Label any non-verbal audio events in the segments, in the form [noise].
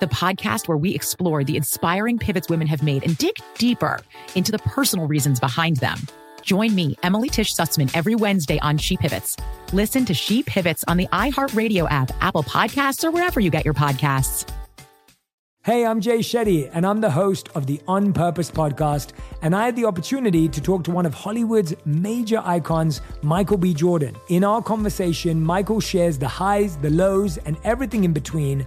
the podcast where we explore the inspiring pivots women have made and dig deeper into the personal reasons behind them. Join me, Emily Tish Sussman, every Wednesday on She Pivots. Listen to She Pivots on the iHeartRadio app, Apple Podcasts, or wherever you get your podcasts. Hey, I'm Jay Shetty, and I'm the host of the On Purpose podcast. And I had the opportunity to talk to one of Hollywood's major icons, Michael B. Jordan. In our conversation, Michael shares the highs, the lows, and everything in between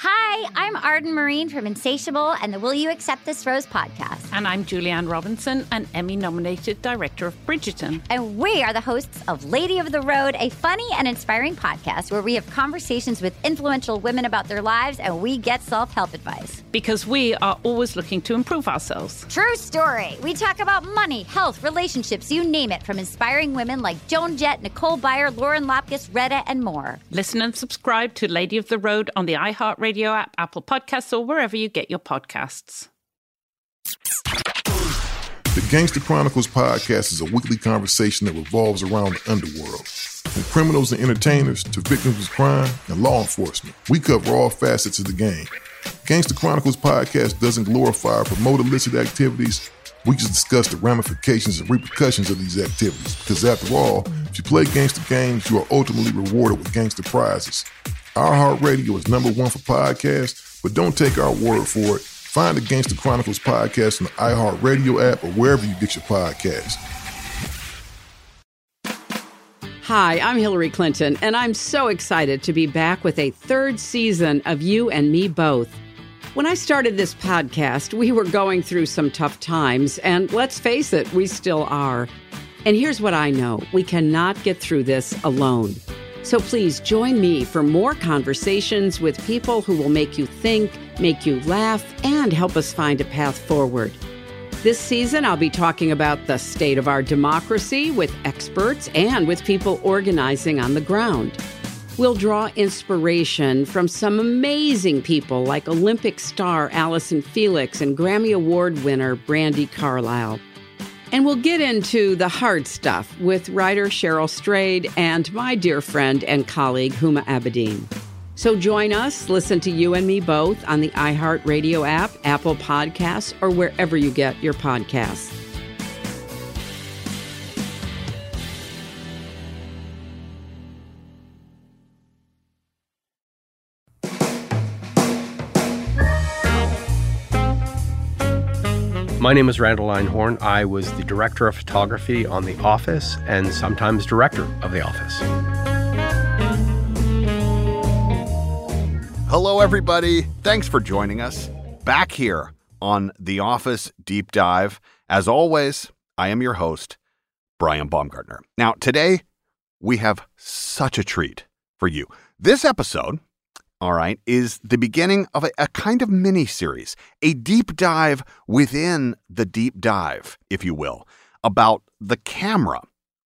Hi, I'm Arden Myrin from Insatiable and the Will You Accept This Rose podcast. And I'm Julie Anne Robinson, an Emmy nominated director of Bridgerton. And we are the hosts of Lady of the Road, a funny and inspiring podcast where we have conversations with influential women about their lives and we get self help advice. Because we are always looking to improve ourselves. True story. We talk about money, health, relationships, you name it, from inspiring women like Joan Jett, Nicole Byer, Lauren Lapkus, Retta, and more. Listen and subscribe to Lady of the Road on the iHeartRadio Radio app, Apple Podcasts, or wherever you get your podcasts. The Gangster Chronicles podcast is a weekly conversation that revolves around the underworld. From criminals and entertainers to victims of crime and law enforcement, we cover all facets of the game. Gangster Chronicles podcast doesn't glorify or promote illicit activities. We just discuss the ramifications and repercussions of these activities because, after all, if you play gangster games, you are ultimately rewarded with gangster prizes. iHeartRadio is number one for podcasts, but don't take our word for it. Find the Gangster Chronicles podcast on the iHeartRadio app or wherever you get your podcasts. Hi, I'm Hillary Clinton, and I'm so excited to be back with a third season of You and Me Both. When I started this podcast, we were going through some tough times, and let's face it, we still are. And here's what I know we cannot get through this alone. So please join me for more conversations with people who will make you think, make you laugh, and help us find a path forward. This season, I'll be talking about the state of our democracy with experts and with people organizing on the ground. We'll draw inspiration from some amazing people like Olympic star Allyson Felix and Grammy Award winner Brandi Carlile. And we'll get into the hard stuff with writer Cheryl Strayed and my dear friend and colleague Huma Abedin. So join us, listen to you and me both on the iHeartRadio app, Apple Podcasts, or wherever you get your podcasts. My name is Randall Einhorn. I was the director of photography on The Office and sometimes director of The Office. Hello, everybody. Thanks for joining us back here on The Office Deep Dive. As always, I am your host, Brian Baumgartner. Now, today we have such a treat for you. This episode all right, is the beginning of a, a, kind of mini series, a deep dive within the deep dive, if you will, about the camera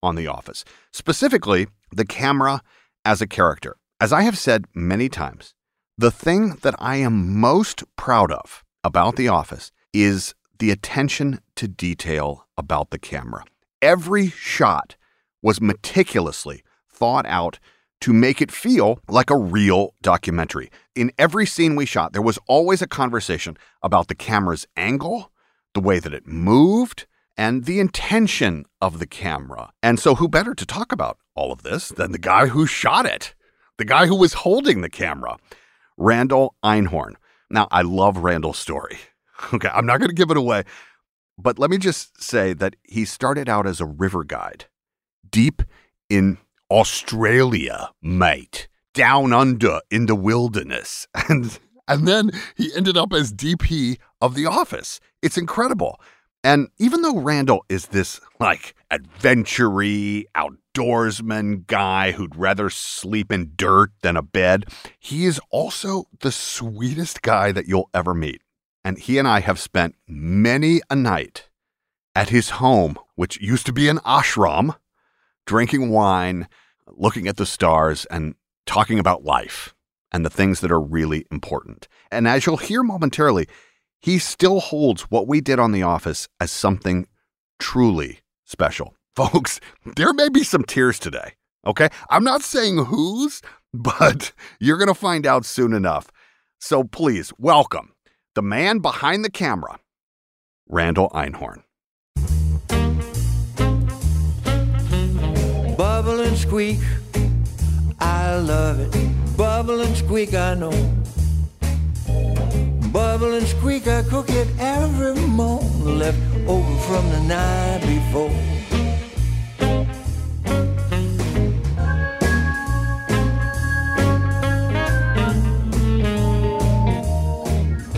on The Office, specifically the camera as a character. As I have said many times, the thing that I am most proud of about The Office is the attention to detail about the camera. Every shot was meticulously thought out to make it feel like a real documentary. In every scene we shot, there was always a conversation about the camera's angle, the way that it moved, and the intention of the camera. And so, who better to talk about all of this than the guy who shot it, the guy who was holding the camera, Randall Einhorn. Now, I love Randall's story. [laughs] Okay, I'm not going to give it away, but let me just say that he started out as a river guide deep in Australia, mate, down under in the wilderness. [laughs] And and then he ended up as DP of The Office. It's incredible. And even though Randall is this like adventure outdoorsman guy who'd rather sleep in dirt than a bed, he is also the sweetest guy that you'll ever meet. And he and I have spent many a night at his home, which used to be an ashram, drinking wine, looking at the stars, and talking about life and the things that are really important. And as you'll hear momentarily, he still holds what we did on The Office as something truly special. [laughs] Folks, there may be some tears today, okay? I'm not saying whose, [laughs] but you're going to find out soon enough. So please welcome the man behind the camera, Randall Einhorn. And squeak, I love it. Bubble and squeak, I know. Bubble and squeak, I cook it every morning, left over from the night before.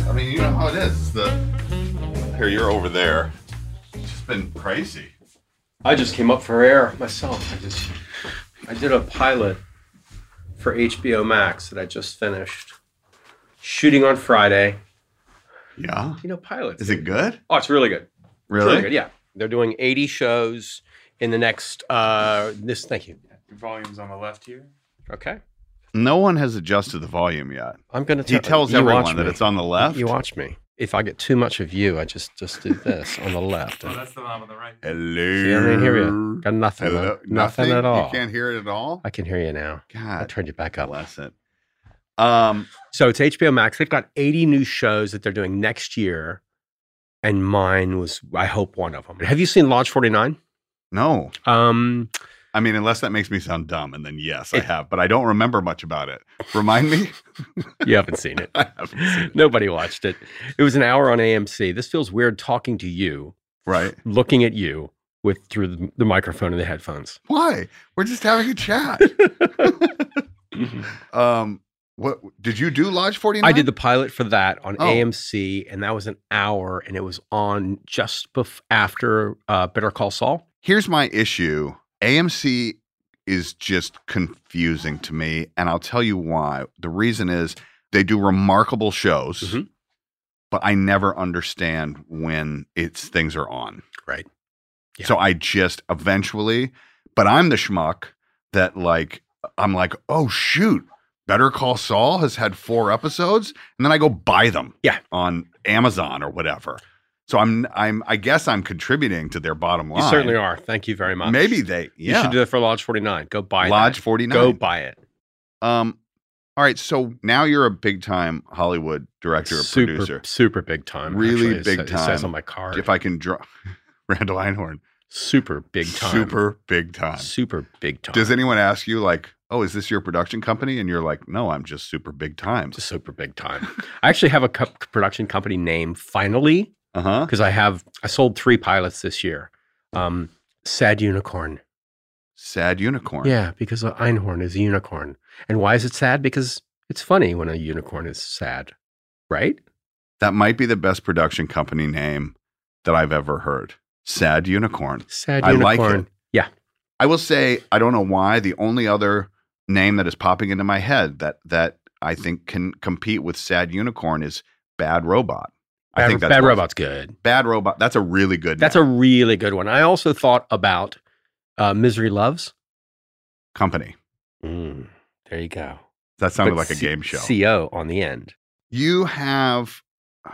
I mean, you know how it is. The here you're over there. It's just been crazy. I just came up for air myself. I just I did a pilot for HBO Max that I just finished shooting on Friday. Yeah. You know, pilots. Is it good? Oh, it's really good. It's Really? good. Yeah. They're doing 80 shows in the next uh this thank you. Your volume's on the left here. Okay. No one has adjusted the volume yet. I'm gonna He tells you everyone watch that me. it's on the left. You watch me. If I get too much of you, I just just do this on the [laughs] left. Oh, that's the one on the right. Hello. See, I didn't hear you. Got nothing. Hello? man. Nothing, at all. You can't hear it at all. I can hear you now. God, I turned you back up. bless it. Um, So it's HBO Max. They've got 80 new shows that they're doing next year, and mine was, I hope, one of them. Have you seen Lodge 49? no. Um, I mean, unless that makes me sound dumb, and then yes, I have, but I don't remember much about it. Remind me. you haven't seen it. [laughs] I haven't seen it. Nobody watched it. It was an hour on AMC. This feels weird talking to you, Right? looking at you with through the, the microphone and the headphones. Why? We're just having a chat. [laughs] um, what did you do? Lodge Forty Nine. I did the pilot for that on Oh. AMC, and that was an hour, and it was on just bef- after uh, Better Call Saul. Here's my issue. AMC is just confusing to me, and I'll tell you why. The reason is they do remarkable shows, Mhm. but I never understand when it's things are on. Right. Yeah. So I just eventually, but I'm the schmuck that like I'm like, oh shoot, Better Call Saul has had four episodes, and then I go buy them, Yeah. on Amazon or whatever. So I'm I'm I guess I'm contributing to their bottom line. You certainly are. Thank you very much. Maybe they yeah. You should do that for Lodge 49. Go buy Lodge that. 49. Go buy it. Um all right, so now you're a big time Hollywood director or super, producer. Super big time. Really actually. It big sa- It says time. on my card. If I can draw [laughs] Randall Einhorn. super big time. Super big time. Super big time. Does anyone ask you like, "Oh, is this your production company?" And you're like, "No, I'm just super big time." Just super big time. I actually have a co- production company name finally Uh huh. because I have I sold three pilots this year. Um, Sad Unicorn. Sad unicorn. Yeah, because a Einhorn is a unicorn. And why is it sad? Because it's funny when a unicorn is sad, right? That might be the best production company name that I've ever heard. Sad unicorn. Sad I like unicorn. it. Yeah. I will say I don't know why the only other name that is popping into my head that that I think can compete with Sad Unicorn is Bad Robot. I Bad, think that's Bad Robot's good. Bad Robot. That's a really good. That's name. a really good one. I also thought about uh, Misery Loves. company. Mm, there you go. That sounded But like a C- game show. CO on the end. You have. [sighs] All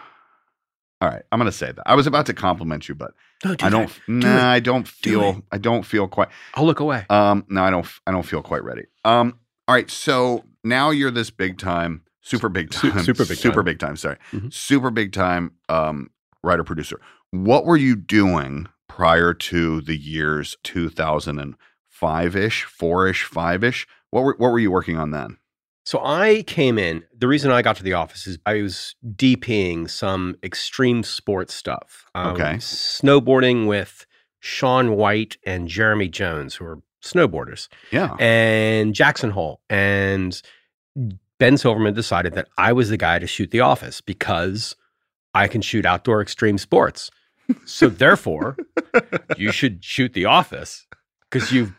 right, I'm going to say that. I was about to compliment you, but No, do I don't. that. Nah, it. I don't Do feel. I don't feel quite. I'll look away. Um, no, I don't. I don't feel quite ready. Um, all right. So now you're this big time, super big time, super big super time. big time. Sorry, Mhm. super big time. Um, writer producer. What were you doing prior to the years 2005 ish, four ish, five ish? What were What were you working on then? So I came in. The reason I got to the office is I was DPing some extreme sports stuff. Um, Okay. Snowboarding with Shaun White and Jeremy Jones, who are snowboarders, Yeah. and Jackson Hole. And Ben Silverman decided that I was the guy to shoot the office because I can shoot outdoor extreme sports. So [laughs] therefore, you should shoot the office because you've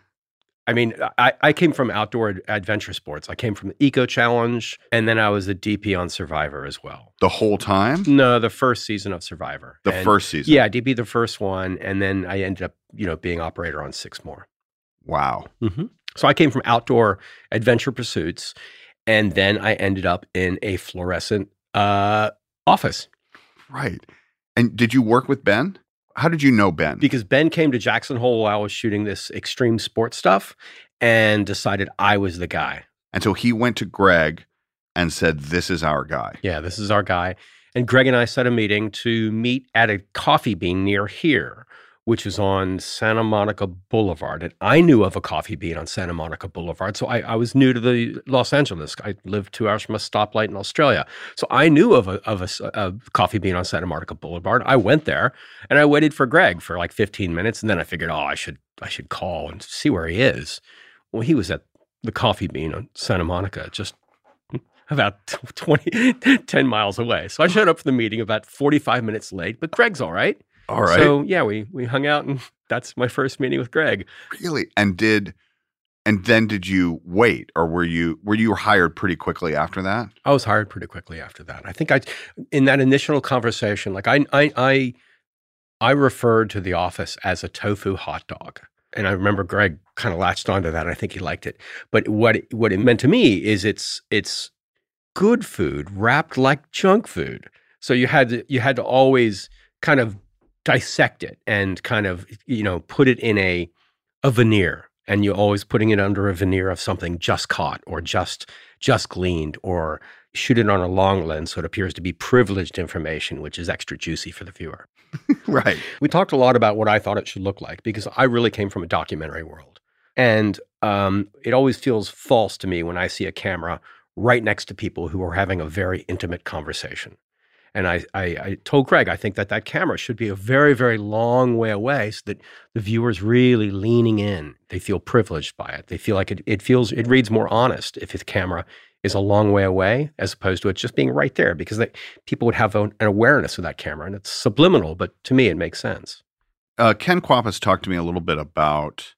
I mean, I, I came from outdoor ad- adventure sports. I came from the Eco Challenge, and then I was a DP on Survivor as well. The whole time. No, the first season of Survivor. The And- first season. Yeah, DP the first one, and then I ended up, you know, being operator on six more. Wow. hmm So I came from outdoor adventure pursuits, and then I ended up in a fluorescent uh, office Right. And did you work with Ben? How did you know Ben? because Ben came to Jackson Hole while I was shooting this extreme sports stuff, and decided I was the guy. And so he went to Greg and said, "This is our guy." Yeah, this is our guy. And Greg and I set a meeting to meet at a coffee bean near here, which is on Santa Monica Boulevard. And I knew of a coffee bean on Santa Monica Boulevard. So I, I was new to the Los Angeles. I lived two hours from a stoplight in Australia. So I knew of a, of a a coffee bean on Santa Monica Boulevard. I went there and I waited for Greg for like 15 minutes. And then I figured, oh, I should I should call and see where he is. Well, he was at the coffee bean on Santa Monica, just about 20, [laughs] 10 miles away. So I showed up for the meeting about 45 minutes late, but Greg's all right. All right. So yeah, we, we hung out and [laughs] that's my first meeting with Greg. really? And did and then did you wait or were you were you hired pretty quickly after that? I was hired pretty quickly after that. I think I, in that initial conversation, like I, I, I, I referred to the office as a tofu hot dog. And I remember Greg kind of latched onto that. I think he liked it. But what it, what it meant to me is it's it's good food wrapped like junk food. So you had to you had to always kind of dissect it and kind of you know put it in a a veneer and you're always putting it under a veneer of something just caught or just just gleaned or shoot it on a long lens so it appears to be privileged information which is extra juicy for the viewer. [laughs] Right. we talked a lot about what i thought it should look like because i really came from a documentary world. And um, it always feels false to me when i see a camera right next to people who are having a very intimate conversation and I, I, I told Craig, I think that that camera should be a very, very long way away so that the viewer's really leaning in. They feel privileged by it. They feel like it, it feels, it reads more honest if the camera is a long way away as opposed to it just being right there because they, people would have an, awareness of that camera and it's subliminal, but to me, it makes sense. Uh, Ken Kwapis talked to me a little bit about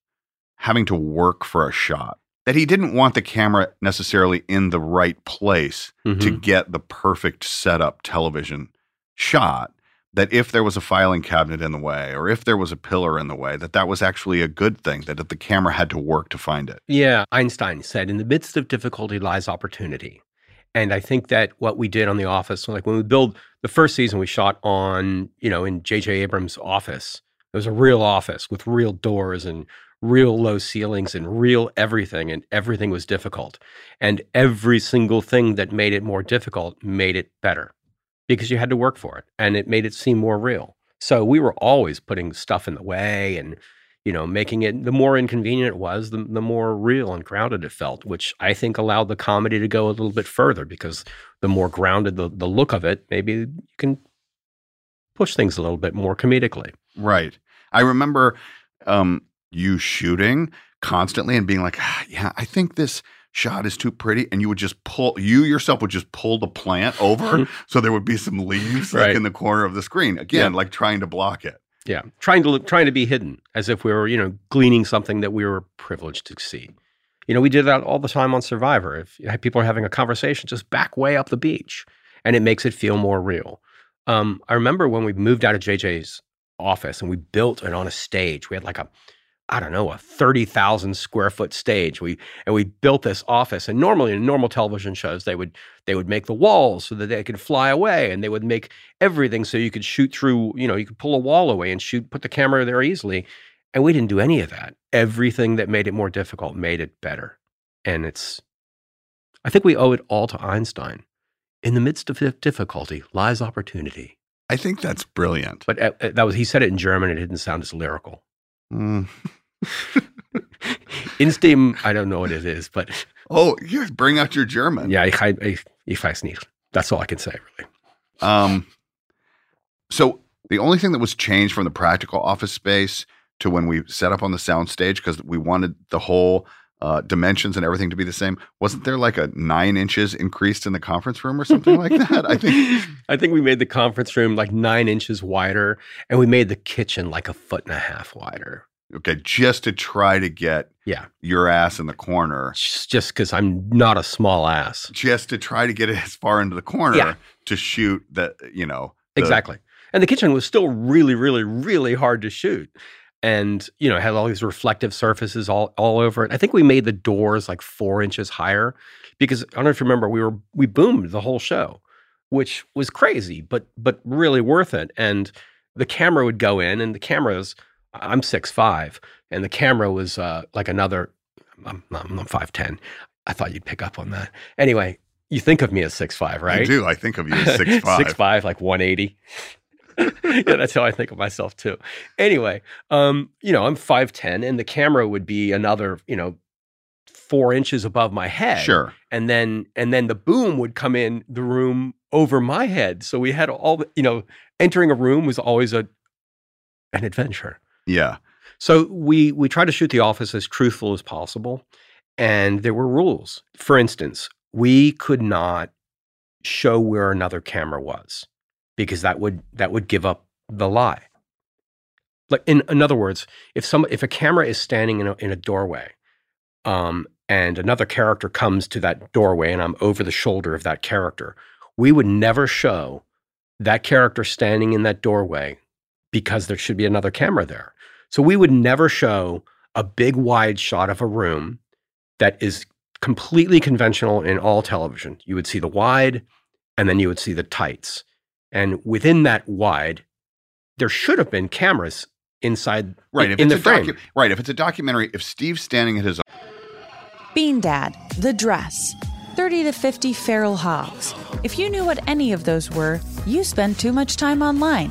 having to work for a shot. That he didn't want the camera necessarily in the right place to Mhm. get the perfect setup television shot. That if there was a filing cabinet in the way, or if there was a pillar in the way, that that was actually a good thing. That the camera had to work to find it. Yeah, Einstein said, in the midst of difficulty lies opportunity. And I think that what we did on The Office, like when we build the first season, we shot on, you know, in J.J. Abrams' office. It was a real office with real doors and real low ceilings and real everything. And everything was difficult. And every single thing that made it more difficult made it better because you had to work for it and it made it seem more real. So we were always putting stuff in the way and you know, making it the more inconvenient it was, the, the more real and grounded it felt, which I think allowed the comedy to go a little bit further because the more grounded the, the look of it, maybe you can push things a little bit more comedically. Right. I remember um, you shooting constantly and being like, ah, "Yeah, I think this shot is too pretty," and you would just pull. You yourself would just pull the plant over, [laughs] so there would be some leaves like in the corner of the screen. Again, Yeah. like trying to block it. Yeah, trying to look, trying to be hidden, as if we were, you know, gleaning something that we were privileged to see. You know, we did that all the time on Survivor. If people are having a conversation, just back way up the beach, and it makes it feel more real. Um, I remember when we moved out of JJ's office and we built it on a stage. We had like a, I don't know, a thirty thousand square foot stage. We and we built this office. And normally in normal television shows, they would they would make the walls so that they could fly away, and they would make everything so you could shoot through. You know, you could pull a wall away and shoot, put the camera there easily. And we didn't do any of that. Everything that made it more difficult made it better. And it's, I think we owe it all to Einstein. In the midst of difficulty lies opportunity. I think that's brilliant. But uh, uh, that was he said it in German. It didn't sound as lyrical. Mm. [laughs] [laughs] Instim, I don't know what it is, but Oh, you bring out your German. yeah, ich, ich, ich weiß nicht. That's all I can say, really. Um, so the only thing that was changed from the practical office space to when we set up on the soundstage because we wanted the whole uh, dimensions and everything to be the same. Wasn't there like a nine inches increased in the conference room or something like [laughs] that? I think. I think we made the conference room like nine inches wider, and we made the kitchen like a foot and a half wider. Okay, just to try to get Yeah, your ass in the corner, just because I'm not a small ass. just to try to get it [laughs] as far into the corner Yeah. to shoot the, you know, the- Exactly. And the kitchen was still really, really, really hard to shoot. And, you know, had all these reflective surfaces all, all over it. I think we made the doors like four inches higher because I don't know if you remember, we were we boomed the whole show, which was crazy, but but really worth it. And the camera would go in and the cameras, I'm six five, and the camera was uh, like another I'm, I'm five ten. I thought you'd pick up on that. Anyway, you think of me as six five, right? I do. I think of you as [laughs] six five. six five, like one eighty. [laughs] yeah, that's how I think of myself too. Anyway, um, you know, I'm five ten, and the camera would be another, you know, four inches above my head. Sure. and then and then the boom would come in the room over my head. So we had all the, you know, entering a room was always a an adventure. Yeah. So we we tried to shoot the office as truthful as possible, and there were rules. For instance, we could not show where another camera was because that would that would give up the lie. Like in, in other words, if some if a camera is standing in a, in a doorway, um, and another character comes to that doorway, and I'm over the shoulder of that character, we would never show that character standing in that doorway because there should be another camera there. So we would never show a big wide shot of a room that is completely conventional in all television. You would see the wide and then you would see the tights. And within that wide, there should have been cameras inside Right. If in it's the a frame. docu- right. If it's a documentary, if Steve's standing at his Bean Dad, The Dress, 30 to 50 Feral Hogs. If you knew what any of those were, you spend too much time online.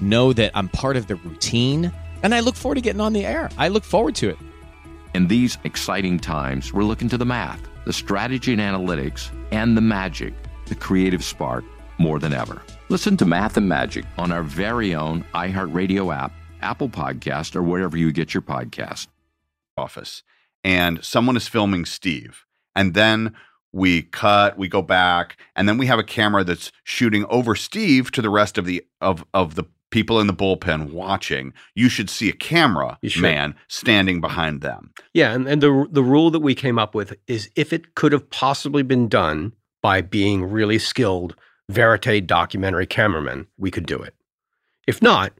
know that I'm part of the routine, and I look forward to getting on the air. I look forward to it. In these exciting times, we're looking to the math, the strategy and analytics, and the magic, the creative spark, more than ever. Listen to Math and Magic on our very own iHeartRadio app, Apple Podcast, or wherever you get your podcast. Office, and someone is filming Steve, and then we cut, we go back, and then we have a camera that's shooting over Steve to the rest of the of of the people in the bullpen watching, you should see a camera man standing behind them. Yeah, and, and the the rule that we came up with is if it could have possibly been done by being really skilled verite documentary cameramen, we could do it. If not,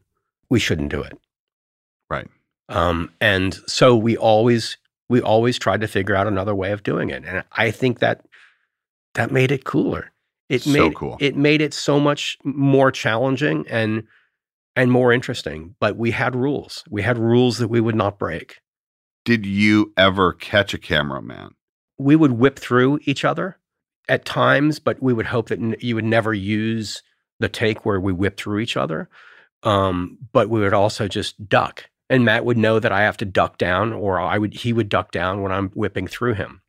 we shouldn't do it. Right. Um, and so we always we always tried to figure out another way of doing it, and I think that that made it cooler. It So made cool. it made it so much more challenging and and more interesting. But we had rules. We had rules that we would not break. Did you ever catch a cameraman? We would whip through each other at times, but we would hope that n- you would never use the take where we whip through each other. Um, but we would also just duck, and Matt would know that I have to duck down, or I would he would duck down when I'm whipping through him.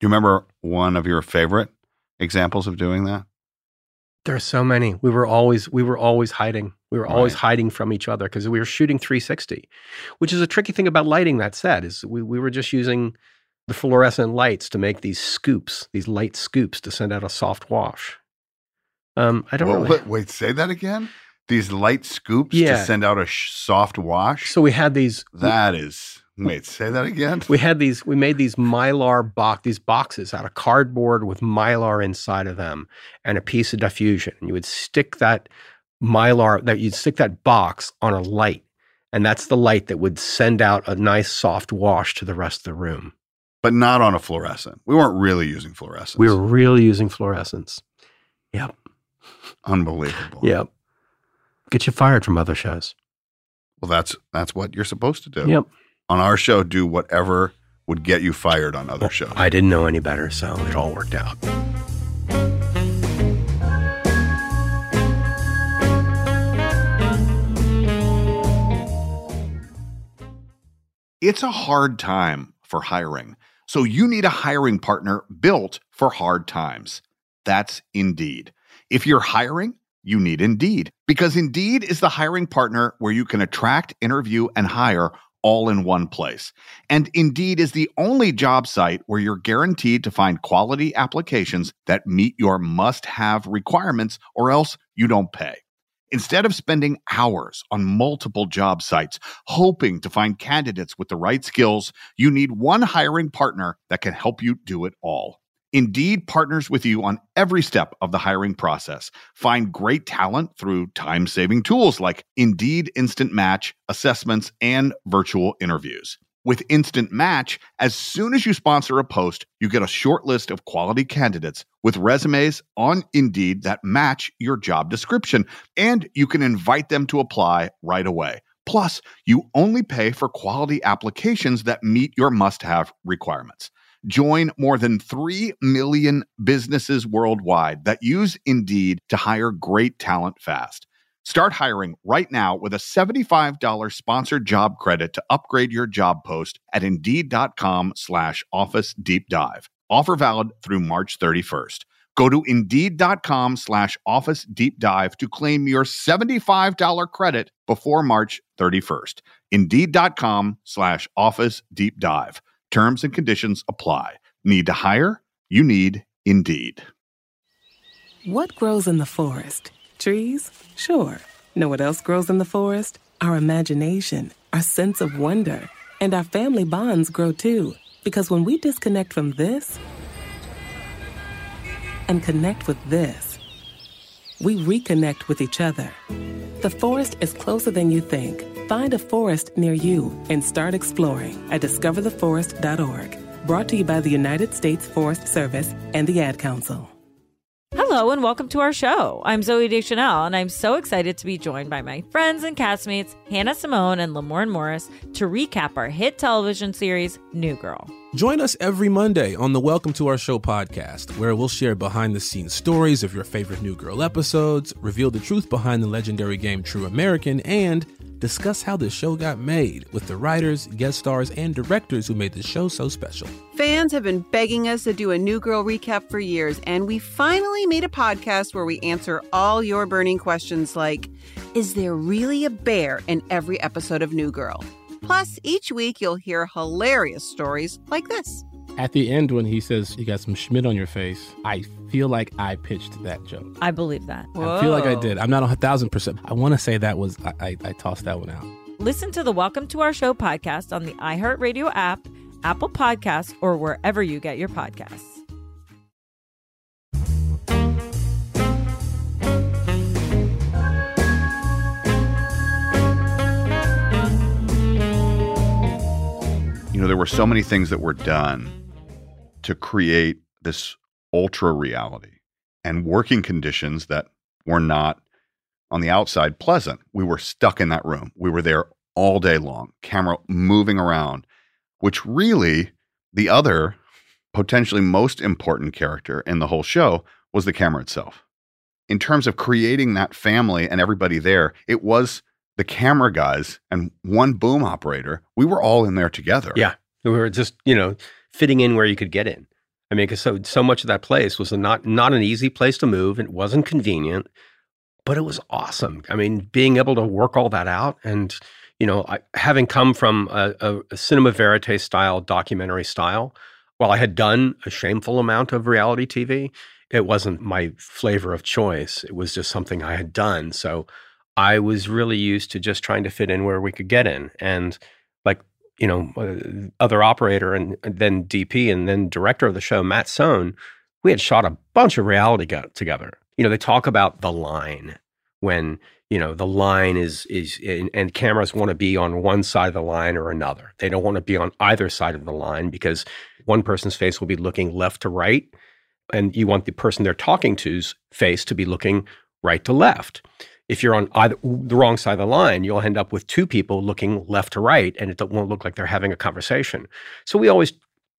Do you remember one of your favorite examples of doing that? There are so many. We were always we were always hiding. We were always Right. hiding from each other because we were shooting 360, which is a tricky thing about lighting. That said, is we we were just using the fluorescent lights to make these scoops, these light scoops to send out a soft wash. Um, I don't Well, really. wait, wait, say that again. These light scoops to send out a sh- soft wash. So we had these. That is. Wait, say that again. We had these. We made these mylar box, these boxes out of cardboard with mylar inside of them, and a piece of diffusion. And you would stick that mylar that you'd stick that box on a light, and that's the light that would send out a nice soft wash to the rest of the room. But not on a fluorescent. We weren't really using fluorescents. We were really using fluorescents. Yep. Unbelievable. Yep. Get you fired from other shows. Well, that's that's what you're supposed to do. Yep. On our show, do whatever would get you fired on other shows. I didn't know any better, so it all worked out. It's a hard time for hiring. So you need a hiring partner built for hard times. That's Indeed. If you're hiring, you need Indeed because Indeed is the hiring partner where you can attract, interview, and hire all in one place. And Indeed is the only job site where you're guaranteed to find quality applications that meet your must have requirements or else you don't pay. Instead of spending hours on multiple job sites hoping to find candidates with the right skills, you need one hiring partner that can help you do it all. Indeed partners with you on every step of the hiring process. Find great talent through time saving tools like Indeed Instant Match, assessments, and virtual interviews. With Instant Match, as soon as you sponsor a post, you get a short list of quality candidates with resumes on Indeed that match your job description, and you can invite them to apply right away. Plus, you only pay for quality applications that meet your must have requirements. Join more than 3 million businesses worldwide that use Indeed to hire great talent fast. Start hiring right now with a $75 sponsored job credit to upgrade your job post at Indeed.com slash office deep dive. Offer valid through March 31st. Go to Indeed.com slash Office Deep Dive to claim your $75 credit before March 31st. Indeed.com slash Office Deep Dive. Terms and conditions apply. Need to hire? You need Indeed. What grows in the forest? Trees? Sure. Know what else grows in the forest? Our imagination, our sense of wonder, and our family bonds grow too. Because when we disconnect from this and connect with this, we reconnect with each other. The forest is closer than you think. Find a forest near you and start exploring at discovertheforest.org. Brought to you by the United States Forest Service and the Ad Council. Hello and welcome to our show. I'm Zooey Deschanel, and I'm so excited to be joined by my friends and castmates Hannah Simone and Lamorne Morris to recap our hit television series New Girl. Join us every Monday on the Welcome to Our Show podcast, where we'll share behind the scenes stories of your favorite New Girl episodes, reveal the truth behind the legendary game True American, and discuss how the show got made with the writers, guest stars, and directors who made the show so special. Fans have been begging us to do a New Girl recap for years, and we finally made a podcast where we answer all your burning questions like Is there really a bear in every episode of New Girl? Plus, each week you'll hear hilarious stories like this. At the end, when he says you got some Schmidt on your face, I feel like I pitched that joke. I believe that. I feel like I did. I'm not a thousand percent. I want to say that was I, I, I tossed that one out. Listen to the Welcome to Our Show podcast on the iHeartRadio app, Apple Podcasts, or wherever you get your podcasts. Know, there were so many things that were done to create this ultra reality and working conditions that were not on the outside pleasant. We were stuck in that room. We were there all day long, camera moving around, which really the other potentially most important character in the whole show was the camera itself. In terms of creating that family and everybody there, it was the camera guys and one boom operator. We were all in there together. Yeah. We were just, you know, fitting in where you could get in. I mean, because so so much of that place was not not an easy place to move. It wasn't convenient, but it was awesome. I mean, being able to work all that out, and you know, I, having come from a, a, a cinema verite style documentary style, while I had done a shameful amount of reality TV, it wasn't my flavor of choice. It was just something I had done. So I was really used to just trying to fit in where we could get in, and like you know, uh, other operator and, and then DP and then director of the show, Matt Sohn, we had shot a bunch of reality go- together. You know, they talk about the line when you know the line is is and, and cameras want to be on one side of the line or another. They don't want to be on either side of the line because one person's face will be looking left to right, and you want the person they're talking to's face to be looking right to left if you're on either the wrong side of the line, you'll end up with two people looking left to right, and it won't look like they're having a conversation. So we always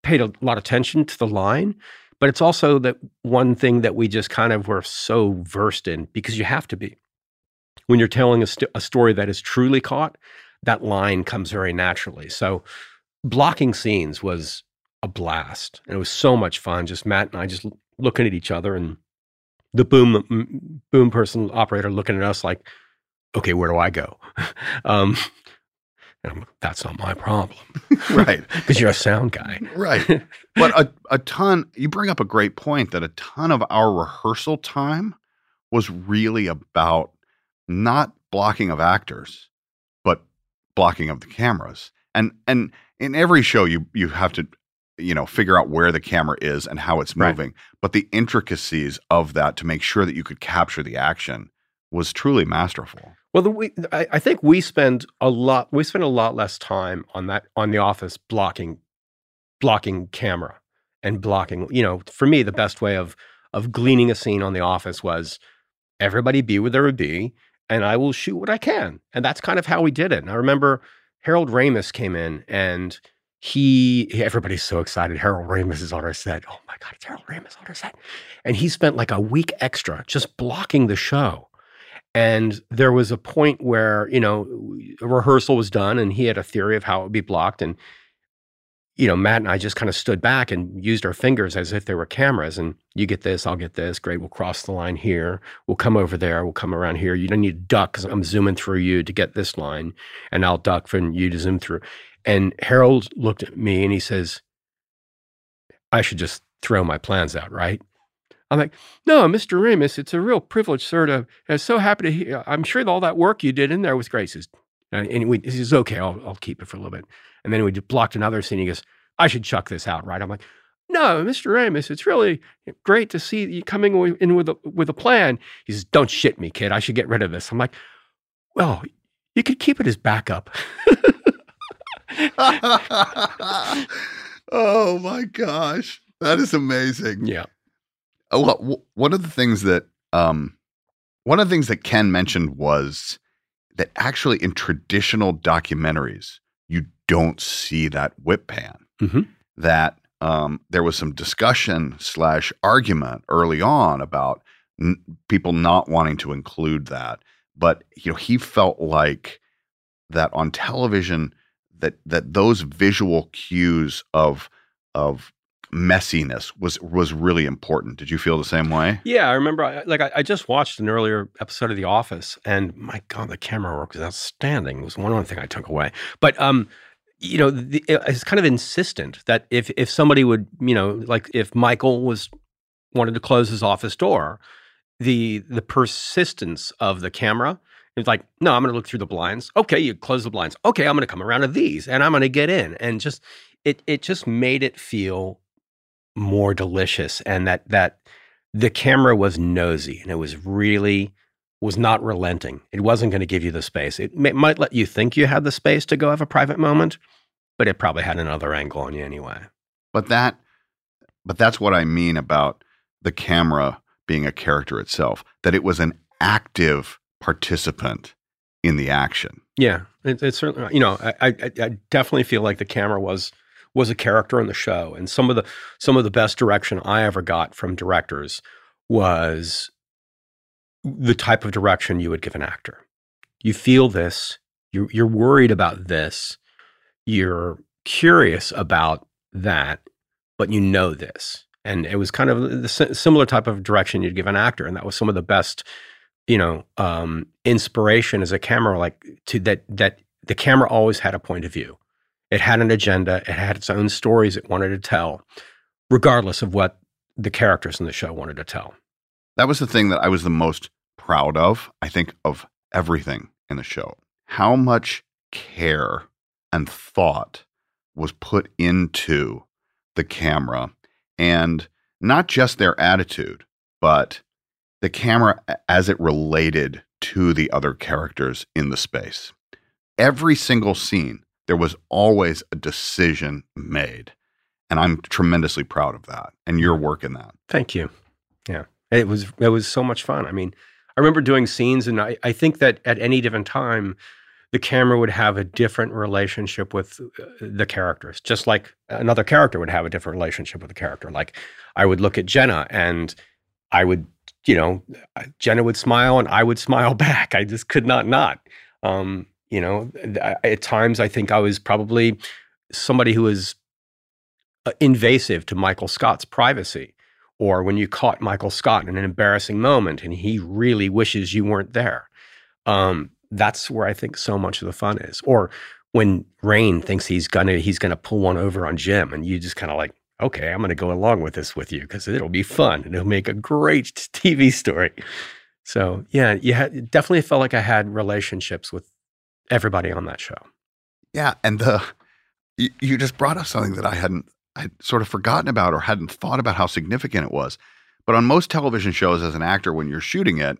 paid a lot of attention to the line, but it's also that one thing that we just kind of were so versed in because you have to be. When you're telling a, st- a story that is truly caught, that line comes very naturally. So blocking scenes was a blast, and it was so much fun. Just Matt and I just looking at each other and the boom boom person operator looking at us like, okay, where do I go? [laughs] um, that's not my problem, [laughs] right? [laughs] Because you're a sound guy, right? But a a ton. You bring up a great point that a ton of our rehearsal time was really about not blocking of actors, but blocking of the cameras. And and in every show, you you have to you know figure out where the camera is and how it's moving. Right. but the intricacies of that to make sure that you could capture the action was truly masterful. Well the, we, I, I, think we spend a lot we spend a lot less time on that on the office blocking blocking camera and blocking you know for me the best way of of gleaning a scene on the office was everybody be where there would be and i will shoot what i can. And that's kind of how we did it. And i remember harold ramis came in and he everybody's so excited. Harold Ramis is on our set. Oh my God, it's Harold Ramis on our set. And he spent like a week extra just blocking the show. And there was a point where, you know, a rehearsal was done and he had a theory of how it would be blocked. And you know, Matt and I just kind of stood back and used our fingers as if they were cameras. And you get this, I'll get this. Great, we'll cross the line here. We'll come over there. We'll come around here. You don't need to duck because I'm zooming through you to get this line, and I'll duck for you to zoom through. And Harold looked at me and he says, I should just throw my plans out, right? I'm like, no, Mr. Ramis, it's a real privilege, sir. To I'm so happy to hear. I'm sure all that work you did in there was great. He says, and we, he says, okay, I'll, I'll keep it for a little bit. And then we blocked another scene. He goes, I should chuck this out, right? I'm like, no, Mr. Ramis, it's really great to see you coming in with a, with a plan. He says, don't shit me, kid. I should get rid of this. I'm like, well, you could keep it as backup. [laughs] [laughs] oh my gosh, that is amazing. Yeah. Oh, one of the things that um, one of the things that Ken mentioned was that actually in traditional documentaries you don't see that whip pan. Mm-hmm. That um, there was some discussion slash argument early on about n- people not wanting to include that, but you know he felt like that on television that that those visual cues of of messiness was was really important. Did you feel the same way? Yeah, I remember. I, like I, I, just watched an earlier episode of The Office, and my God, the camera work was outstanding. It was one other thing I took away. But um, you know, the, it's kind of insistent that if if somebody would, you know, like if Michael was wanted to close his office door, the the persistence of the camera. It's like, no, I'm going to look through the blinds. Okay, you close the blinds. Okay, I'm going to come around to these, and I'm going to get in, and just it it just made it feel more delicious and that that the camera was nosy and it was really was not relenting. It wasn't going to give you the space. It may, might let you think you had the space to go have a private moment, but it probably had another angle on you anyway. But that but that's what I mean about the camera being a character itself, that it was an active participant in the action. Yeah, it, it's certainly, you know, I, I, I definitely feel like the camera was was a character in the show. And some of the some of the best direction I ever got from directors was the type of direction you would give an actor. You feel this, you're, you're worried about this, you're curious about that, but you know this. And it was kind of the similar type of direction you'd give an actor, and that was some of the best, you know, um, inspiration as a camera, like to that that the camera always had a point of view it had an agenda, it had its own stories it wanted to tell, regardless of what the characters in the show wanted to tell. That was the thing that I was the most proud of, I think, of everything in the show. How much care and thought was put into the camera and not just their attitude, but the camera as it related to the other characters in the space. Every single scene there was always a decision made. And I'm tremendously proud of that and your work in that. Thank you. Yeah. It was it was so much fun. I mean, I remember doing scenes and I, I think that at any given time the camera would have a different relationship with uh, the characters, just like another character would have a different relationship with the character. Like I would look at Jenna and I would, you know, Jenna would smile and I would [laughs] smile back. I just could not not. Um, you know, at times I think I was probably somebody who was uh, invasive to Michael Scott's privacy. Or when you caught Michael Scott in an embarrassing moment and he really wishes you weren't there. Um, that's where I think so much of the fun is. Or when Rainn thinks he's gonna he's gonna pull one over on Jim, and you just kind of like, okay, I'm gonna go along with this with you because it'll be fun and it'll make a great [laughs] TV story. So yeah, you had, definitely felt like I had relationships with everybody on that show. Yeah, and the you, you just brought up something that I hadn't I'd sort of forgotten about or hadn't thought about how significant it was. But on most television shows as an actor when you're shooting it,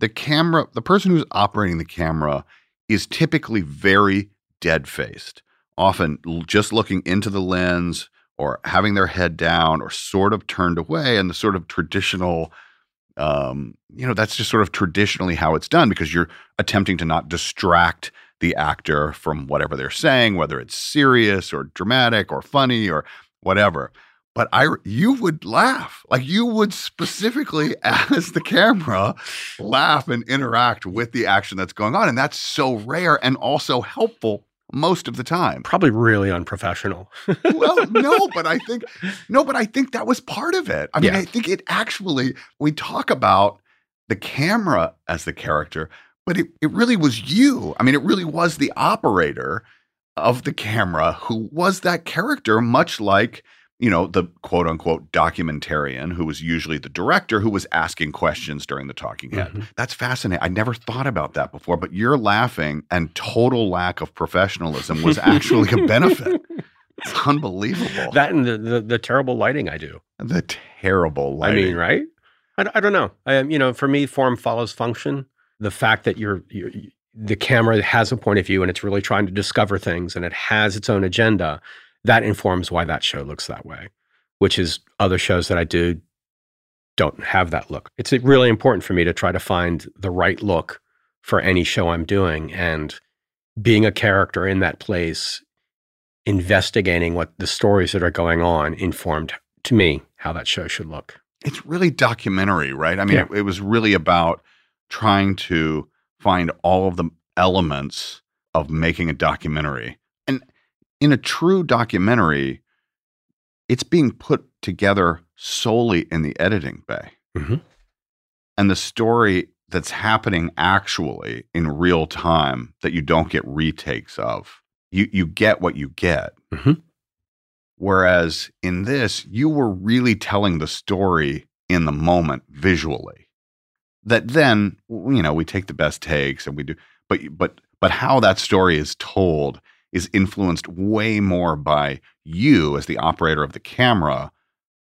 the camera, the person who's operating the camera is typically very dead-faced, often just looking into the lens or having their head down or sort of turned away and the sort of traditional um, you know, that's just sort of traditionally how it's done because you're attempting to not distract the actor from whatever they're saying, whether it's serious or dramatic or funny or whatever. But I, you would laugh, like you would specifically, [laughs] as the camera, laugh and interact with the action that's going on, and that's so rare and also helpful most of the time. Probably really unprofessional. [laughs] well, no, but I think no, but I think that was part of it. I mean, Yeah. I think it actually we talk about the camera as the character, but it, it really was you. I mean, it really was the operator of the camera who was that character, much like you know, the quote unquote documentarian who was usually the director who was asking questions during the talking head. That's fascinating. I never thought about that before, but your laughing and total lack of professionalism was actually a [laughs] benefit. It's unbelievable. That and the, the the terrible lighting I do. The terrible lighting. I mean, right? I, I don't know. I, um, you know, for me, form follows function. The fact that you're, you're the camera has a point of view and it's really trying to discover things and it has its own agenda. That informs why that show looks that way, which is other shows that I do don't have that look. It's really important for me to try to find the right look for any show I'm doing and being a character in that place investigating what the stories that are going on informed to me how that show should look. it's really documentary, right? I mean, Yeah. it, it was really about trying to find all of the elements of making a documentary. In a true documentary, it's being put together solely in the editing bay. Mhm. And the story that's happening actually in real time that you don't get retakes of, you, you get what you get. Mhm. Whereas in this, you were really telling the story in the moment visually. That then, you know, we take the best takes and we do, but but but how that story is told is influenced way more by you as the operator of the camera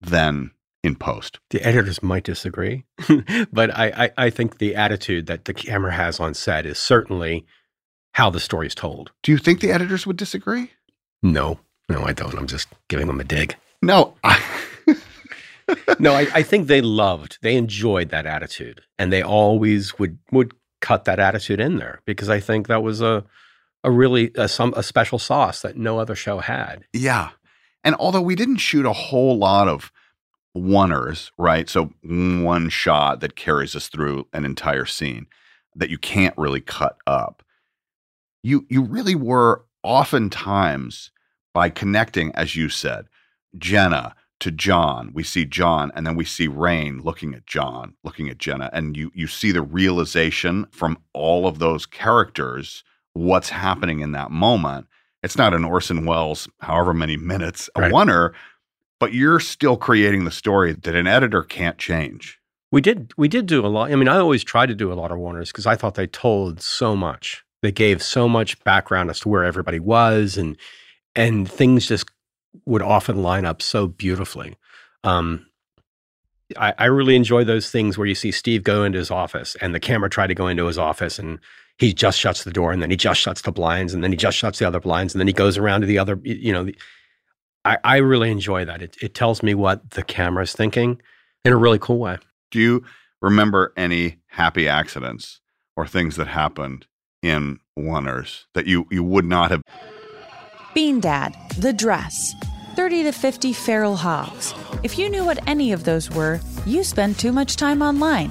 than in post. The editors might disagree, [laughs] but I, I, I think the attitude that the camera has on set is certainly how the story is told. Do you think the editors would disagree? No, no, I don't. I'm just giving them a dig. No, I, [laughs] no, I, I think they loved, they enjoyed that attitude, and they always would would cut that attitude in there because I think that was a a really a, some a special sauce that no other show had. Yeah. And although we didn't shoot a whole lot of oneers, right? So one shot that carries us through an entire scene that you can't really cut up. You you really were oftentimes by connecting, as you said, Jenna to John. We see John, and then we see Rainn looking at John, looking at Jenna, and you you see the realization from all of those characters what's happening in that moment. It's not an Orson Welles, however many minutes a Right. oneer, but you're still creating the story that an editor can't change. We did we did do a lot. I mean, I always tried to do a lot of oneers because I thought they told so much. They gave so much background as to where everybody was, and and things just would often line up so beautifully. Um, I, I really enjoy those things where you see Steve go into his office and the camera try to go into his office and he just shuts the door and then he just shuts the blinds and then he just shuts the other blinds and then he goes around to the other, you know, the, I, I really enjoy that. It, it tells me what the camera's thinking in a really cool way. Do you remember any happy accidents or things that happened in oneers that you you would not have Bean Dad, The Dress, 30 to 50 Feral Hogs. If you knew what any of those were, you spend too much time online.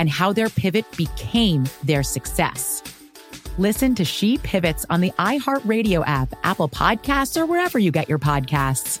and how their pivot became their success. Listen to She Pivots on the iHeartRadio app, Apple Podcasts, or wherever you get your podcasts.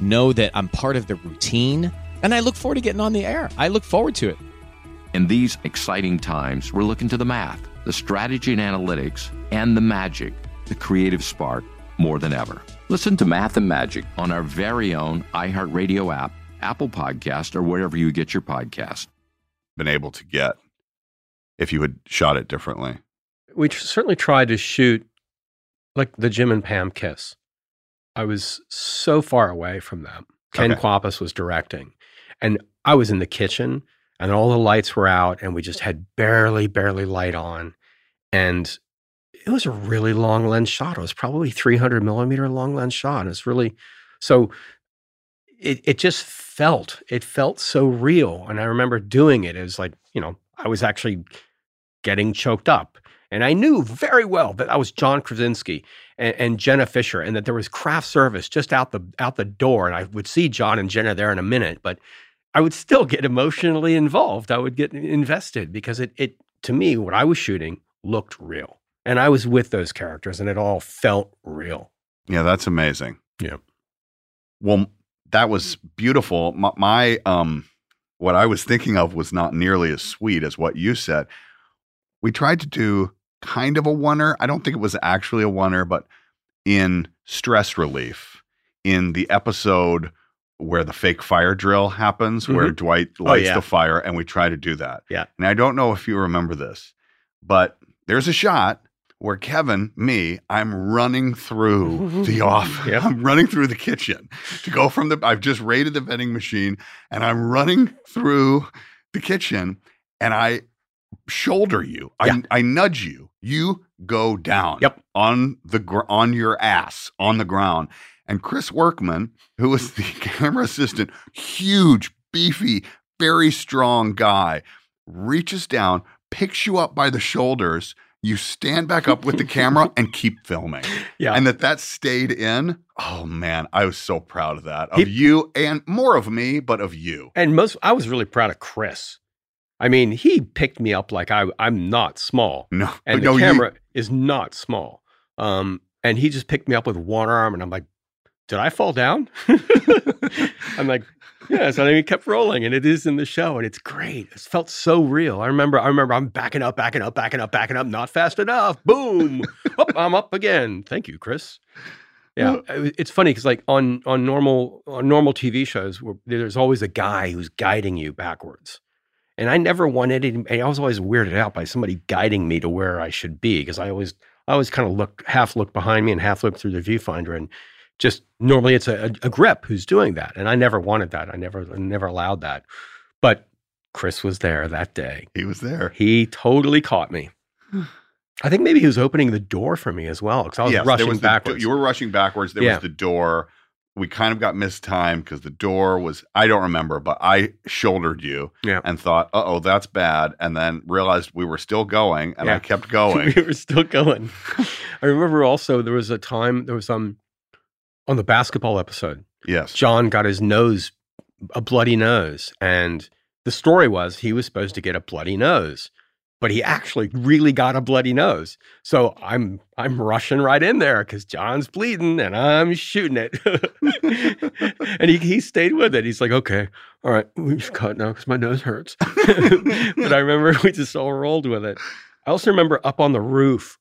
know that I'm part of the routine, and I look forward to getting on the air. I look forward to it. In these exciting times, we're looking to the math, the strategy and analytics, and the magic, the creative spark, more than ever. Listen to Math and Magic on our very own iHeartRadio app, Apple Podcast, or wherever you get your podcast. Been able to get if you had shot it differently. We certainly tried to shoot like the Jim and Pam kiss. I was so far away from them. Ken Okay. Kwapis was directing, and I was in the kitchen, and all the lights were out, and we just had barely, barely light on, and it was a really long lens shot. It was probably 300 millimeter long lens shot. And it's really so. It it just felt it felt so real, and I remember doing it. It was like you know I was actually getting choked up. And I knew very well that I was John Krasinski and, and Jenna Fischer, and that there was craft service just out the out the door. And I would see John and Jenna there in a minute, but I would still get emotionally involved. I would get invested because it it to me what I was shooting looked real, and I was with those characters, and it all felt real. Yeah, that's amazing. Yeah. Well, that was beautiful. My, my um what I was thinking of was not nearly as sweet as what you said. We tried to do kind of a oneer. I don't think it was actually a oneer, but in stress relief, in the episode where the fake fire drill happens, where Mhm. Dwight Oh, lights yeah. the fire, and we try to do that. Yeah. And I don't know if you remember this, but there's a shot where Kevin, me, I'm running through the [laughs] off. Yep. I'm running through the kitchen to go from the. I've just raided the vending machine, and I'm running through the kitchen, and I shoulder you. I, I nudge you. You go down. Yep. On the gr- on your ass on the ground. And Chris Workman, who was the [laughs] camera assistant, huge, beefy, very strong guy, reaches down, picks you up by the shoulders. You stand back up with the camera [laughs] and keep filming. Yeah. And that that stayed in. Oh man, I was so proud of that. Of He- you and more of me, but of you. And most, I was really proud of Chris. I mean, he picked me up like I, I'm not small. No, and the no, you- camera is not small. Um, and he just picked me up with one arm, and I'm like, "Did I fall down?" [laughs] I'm like, "Yes." And he kept rolling, and it is in the show, and it's great. It felt so real. I remember, I remember, I'm backing up, backing up, backing up, backing up, not fast enough. Boom! [laughs] Up, I'm up again. Thank you, Chris. Yeah, it's funny because like on on normal on normal TV shows, where there's always a guy who's guiding you backwards. And I never wanted it. I was always weirded out by somebody guiding me to where I should be because I always, I always kind of look, half look behind me and half look through the viewfinder, and just normally it's a, a grip who's doing that, and I never wanted that. I never, never allowed that. But Chris was there that day. He was there. He totally caught me. [sighs] I think maybe he was opening the door for me as well because I was Yes, rushing was the backwards. you were rushing backwards. There Yeah. was the door. We kind of got mistimed because the door was, I don't remember, but I shouldered you Yeah. and thought, uh oh, that's bad. And then realized we were still going and I kept [laughs] going. we were still going. I remember also there was a time there was um on the basketball episode. Yes. John got his nose a bloody nose and the story was he was supposed to get a bloody nose but he actually really got a bloody nose. So I'm I'm rushing right in there because John's bleeding and I'm shooting it. [laughs] and he he stayed with it. He's like, okay, all right, we just cut now because my nose hurts. [laughs] but I remember [laughs] we just all rolled with it. I also remember up on the roof,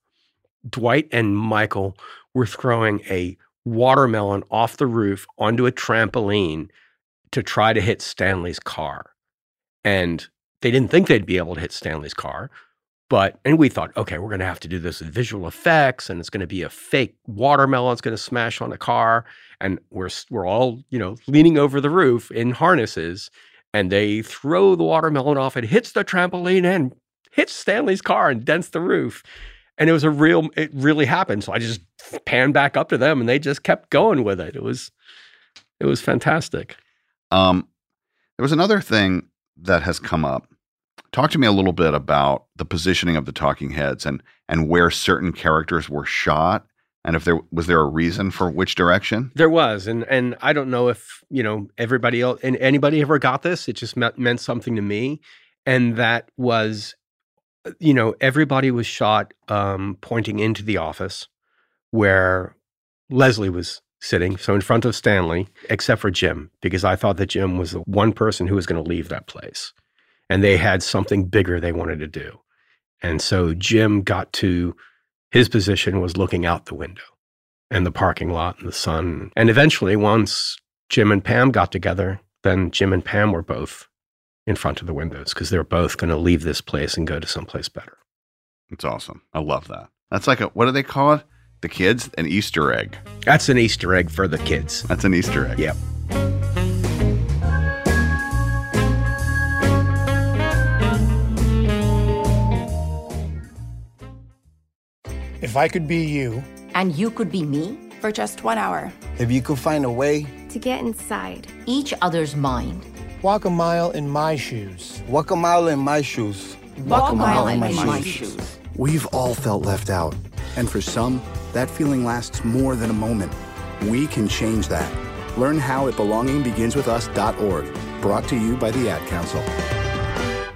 Dwight and Michael were throwing a watermelon off the roof onto a trampoline to try to hit Stanley's car. And they didn't think they'd be able to hit Stanley's car. But, and we thought, okay, we're going to have to do this with visual effects and it's going to be a fake watermelon. It's going to smash on a car. And we're, we're all, you know, leaning over the roof in harnesses and they throw the watermelon off. It hits the trampoline and hits Stanley's car and dents the roof. And it was a real, it really happened. So I just panned back up to them and they just kept going with it. It was, it was fantastic. Um, there was another thing that has come up. Talk to me a little bit about the positioning of the talking heads and and where certain characters were shot and if there was there a reason for which direction? There was, and and I don't know if you know everybody else and anybody ever got this. It just meant, meant something to me, and that was, you know, everybody was shot um, pointing into the office where Leslie was sitting, so in front of Stanley, except for Jim, because I thought that Jim was the one person who was going to leave that place. And they had something bigger they wanted to do. And so Jim got to his position was looking out the window and the parking lot and the sun. And eventually, once Jim and Pam got together, then Jim and Pam were both in front of the windows because they're both going to leave this place and go to someplace better. It's awesome. I love that. That's like a what do they call it? The kids? An Easter egg. That's an Easter egg for the kids. That's an Easter egg. Yep. If I could be you, and you could be me for just one hour, if you could find a way to get inside each other's mind, walk a mile in my shoes, walk a mile in my shoes, walk, walk a mile, mile in, my, my shoes. shoes. We've all felt left out, and for some, that feeling lasts more than a moment. We can change that. Learn how at belongingbeginswithus.org. Brought to you by the Ad Council.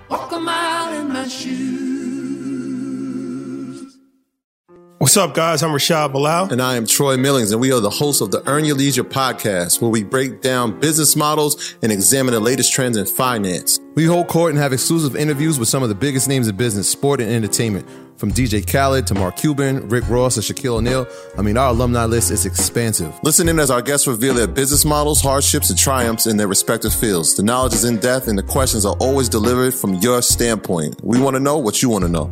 Walk a mile in my shoes. What's up, guys? I'm Rashad Bilal. And I am Troy Millings, and we are the hosts of the Earn Your Leisure podcast, where we break down business models and examine the latest trends in finance. We hold court and have exclusive interviews with some of the biggest names in business, sport, and entertainment. From DJ Khaled to Mark Cuban, Rick Ross, and Shaquille O'Neal. I mean, our alumni list is expansive. Listen in as our guests reveal their business models, hardships, and triumphs in their respective fields. The knowledge is in depth, and the questions are always delivered from your standpoint. We want to know what you want to know.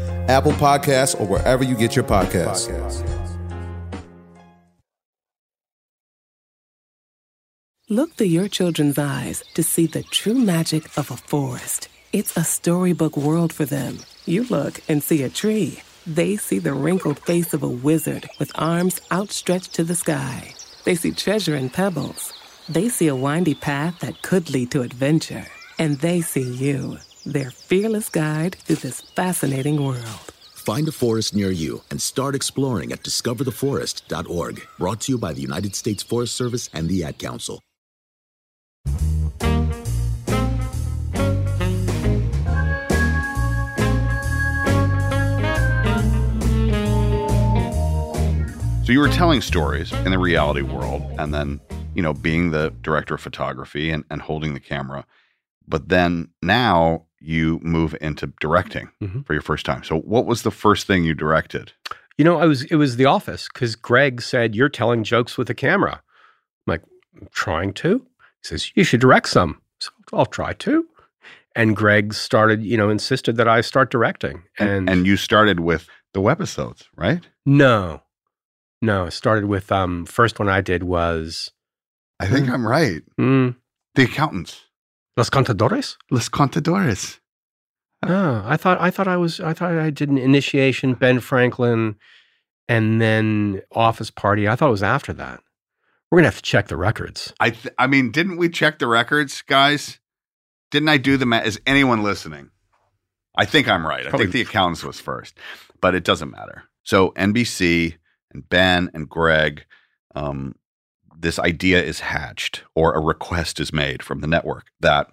Apple Podcasts, or wherever you get your podcasts. Look through your children's eyes to see the true magic of a forest. It's a storybook world for them. You look and see a tree. They see the wrinkled face of a wizard with arms outstretched to the sky. They see treasure in pebbles. They see a windy path that could lead to adventure. And they see you their fearless guide through this fascinating world. Find a forest near you and start exploring at discovertheforest.org. Brought to you by the United States Forest Service and the Ad Council. So you were telling stories in the reality world and then, you know, being the director of photography and, and holding the camera. But then now you move into directing Mhm. for your first time. So what was the first thing you directed? You know, I was it was The Office because Greg said you're telling jokes with a camera. I'm like, "I'm trying to. He says you should direct some. So I'll try to. And Greg started, you know, insisted that I start directing. And, And you started with the webisodes, right? no, No, it started with um first one I did was I think I'm right. mm, The accountants. Los Contadores. Los Contadores. Oh, I thought I thought I was I thought I did an initiation, Ben Franklin, and then Office Party. I thought it was after that. We're gonna have to check the records. I th- I mean, didn't we check the records, guys? Didn't I do the math? Is anyone listening? I think I'm right. I think the accountants was first, but it doesn't matter. So NBC and Ben and Greg, um, this idea is hatched or a request is made from the network that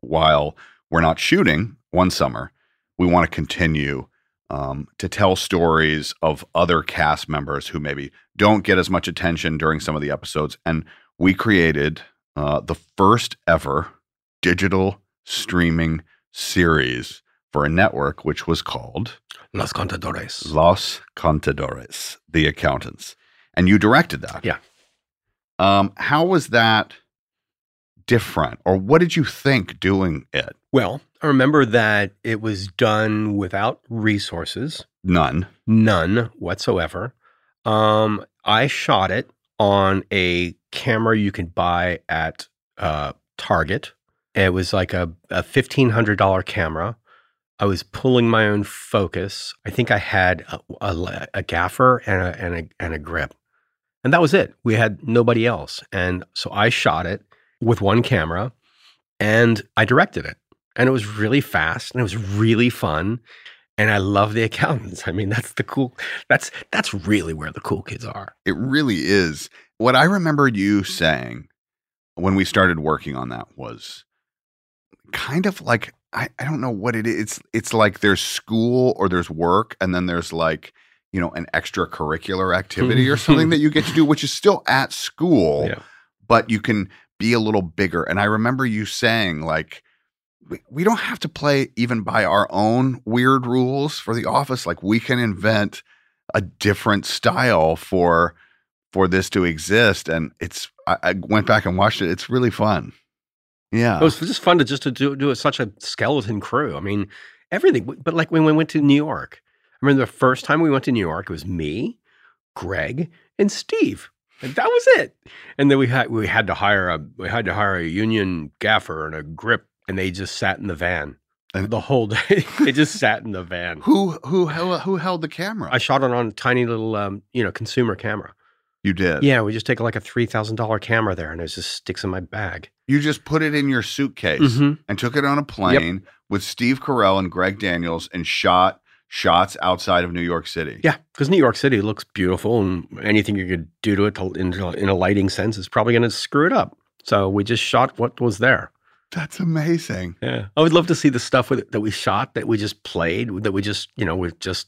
while we're not shooting one summer, we want to continue um, to tell stories of other cast members who maybe don't get as much attention during some of the episodes. And we created uh, the first ever digital streaming series for a network, which was called Los Contadores. Los Contadores, The Accountants. And you directed that. Yeah. Um, how was that different? Or what did you think doing it? Well, I remember that it was done without resources, None. none whatsoever. Um, I shot it on a camera you could buy at uh, Target. It was like a, a fifteen hundred dollar camera. I was pulling my own focus. I think I had a, a, a gaffer and a, and a and a grip, and that was it. We had nobody else, and so I shot it with one camera, and I directed it, and it was really fast and it was really fun, and I love the [laughs] accountants. I mean, that's the cool. That's that's really where the cool kids are. It really is. What I remember you saying when we started working on that was kind of like I, I don't know what it is. It's it's like there's school or there's work, and then there's like, you know, an extracurricular activity or mm-hmm. something that you get to do, [laughs] which is still at school, Yeah. but you can be a little bigger. And I remember you saying, like, we, we don't have to play even by our own weird rules for the office. Like we can invent a different style for for this to exist. And it's I, I went back and watched it. It's really fun. Yeah. Oh, it was just fun to just to do do such a skeleton crew. I mean, everything. But like when we went to New York, remember the first time we went to New York, it was me, Greg, and Steve. And that was it. And then we had we had to hire a we had to hire a union gaffer and a grip, and they just sat in the van the whole day. [laughs] they just sat in the van. Who who who, who held the camera? I shot it on a tiny little um, you know consumer camera. you did. Yeah, we just take like a three thousand dollar camera there, and it just sticks in my bag. You just put it in your suitcase Mhm. and took it on a plane with Steve Carell and Greg Daniels and shot shots outside of New York City. Yeah, because New York City looks beautiful, and anything you could do to it to, in, in a lighting sense is probably going to screw it up. So we just shot what was there. That's amazing. Yeah, I would love to see the stuff with, that we shot that we just played that we just you know we're just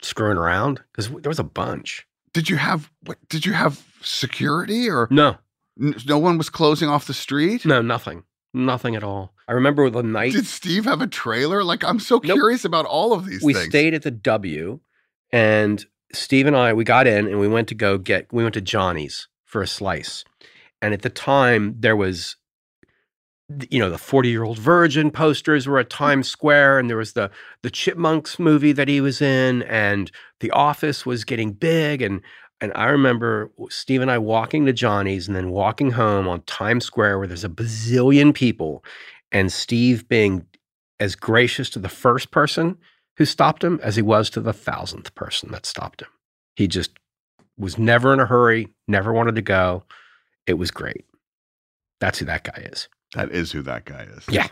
screwing around because there was a bunch. Did you have what did you have security or No, n- no one was closing off the street? no, nothing, nothing at all. I remember the night Did Steve have a trailer? Like I'm so Nope. curious about all of these we things. stayed at the W, and Steve and I we got in and we went to go get we went to Johnny's for a slice, and at the time there was, you know, the forty year old virgin posters were at hmm. Times Square, and there was the the Chipmunks movie that he was in, and The Office was getting big, and and I remember Steve and I walking to Johnny's and then walking home on Times Square where there's a bazillion people, and Steve being as gracious to the first person who stopped him as he was to the thousandth person that stopped him. He just was never in a hurry, never wanted to go. It was great. That's who that guy is. That is who that guy is. Yeah.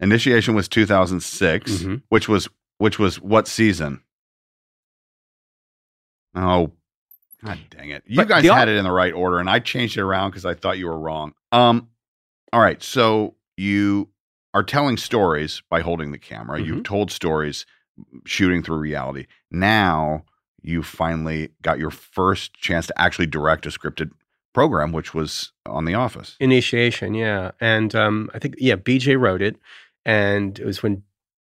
Initiation was 2006, Mhm. which was which was what season? Oh, god [sighs] dang it! You But guys had it in the right order, and I changed it around because I thought you were wrong. Um, all right. So you are telling stories by holding the camera. Mm-hmm. You've told stories shooting through reality. Now you finally got your first chance to actually direct a scripted program, which was on The Office. Initiation, yeah. And um, I think, yeah, BJ wrote it. And it was when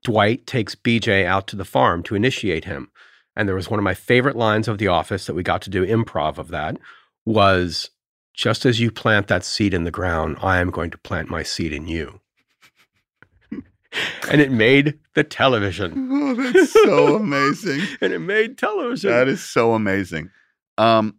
Dwight takes BJ out to the farm to initiate him. And there was one of my favorite lines of The Office that we got to do improv of that was just as you plant that seed in the ground, I am going to plant my seed in you. [laughs] and it made the television. [laughs] Oh, that's so amazing. [laughs] and it made television. That is so amazing. Um,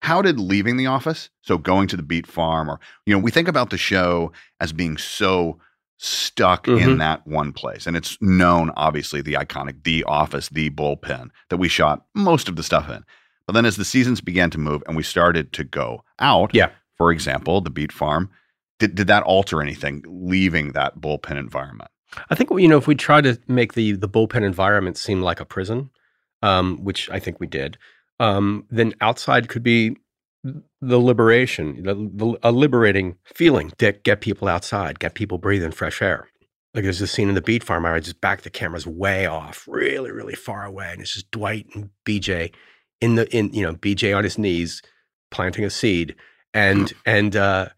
how did leaving the office, so going to the beet farm, or you know, we think about the show as being so stuck in Mhm. that one place, and it's known, obviously, the iconic the office, the bullpen that we shot most of the stuff in. But then, as the seasons began to move and we started to go out, yeah, for example, the beet farm, did did that alter anything leaving that bullpen environment? I think you know if we try to make the the bullpen environment seem like a prison, um, which I think we did, um, then outside could be the liberation, the, the, a liberating feeling to get people outside, get people breathing fresh air. Like there's this scene in the beet farm where I just back the cameras way off, really, really far away, and it's just Dwight and BJ in the in you know BJ on his knees planting a seed, and and uh,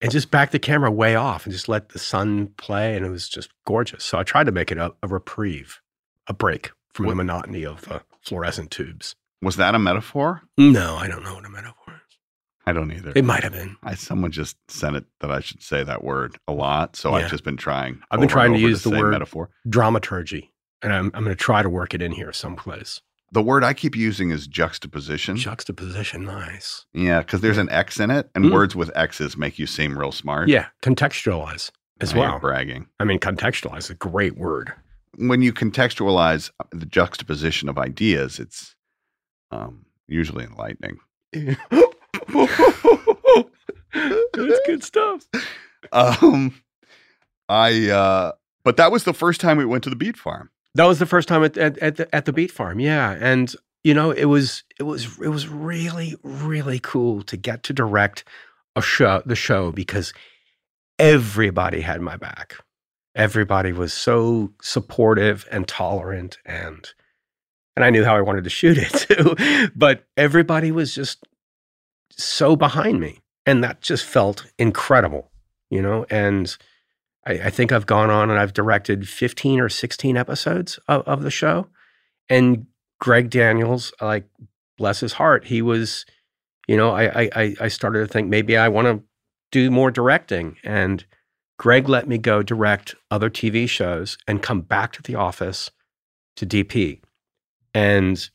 and just back the camera way off and just let the sun play, and it was just gorgeous. So I tried to make it a, a reprieve, a break from the monotony of the fluorescent tubes. Was that a metaphor? No, I don't know what a metaphor. I don't either. It might have been. I, someone just sent it that I should say that word a lot, so Yeah. I've just been trying. I've been trying to use the word metaphor. dramaturgy, and I'm I'm going to try to work it in here someplace. The word I keep using is juxtaposition. Juxtaposition, nice. Yeah, because there's an X in it, and Mm. words with X's make you seem real smart. Yeah, contextualize as you're well. bragging. I mean, contextualize is a great word. When you contextualize the juxtaposition of ideas, it's um, usually enlightening. [laughs] That's good stuff. Um, I uh, but that was the first time we went to the beet farm. That was the first time at at at the, at the beet farm. Yeah, and you know it was it was it was really really cool to get to direct a show the show because everybody had my back. Everybody was so supportive and tolerant and and I knew how I wanted to shoot it [laughs] too. But everybody was just so behind me. And that just felt incredible, you know? And I, I think I've gone on and I've directed 15 or 16 episodes of, of the show. And Greg Daniels, like, bless his heart, he was, you know, I, I, I- I started to think maybe I want to do more directing. And Greg let me go direct other TV shows and come back to the office to DP. And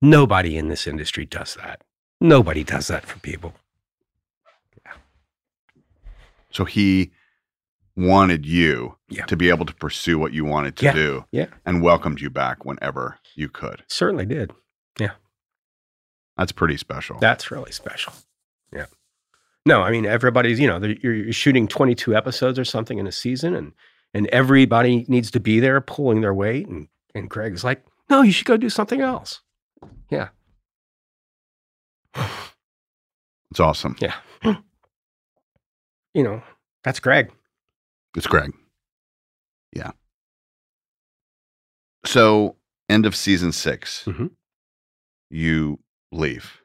nobody in this industry does that. Nobody does that for people. So he wanted you Yeah. to be able to pursue what you wanted to Yeah, do, yeah. and welcomed you back whenever you could. Certainly did. Yeah. That's pretty special. That's really special. Yeah. No, I mean everybody's. You know, you're, you're shooting 22 episodes or something in a season, and and everybody needs to be there pulling their weight. And and Greg's like, no, you should go do something else. Yeah. It's awesome. Yeah. You know, that's Greg. It's Greg. Yeah. So, end of season 6 Mm-hmm. you leave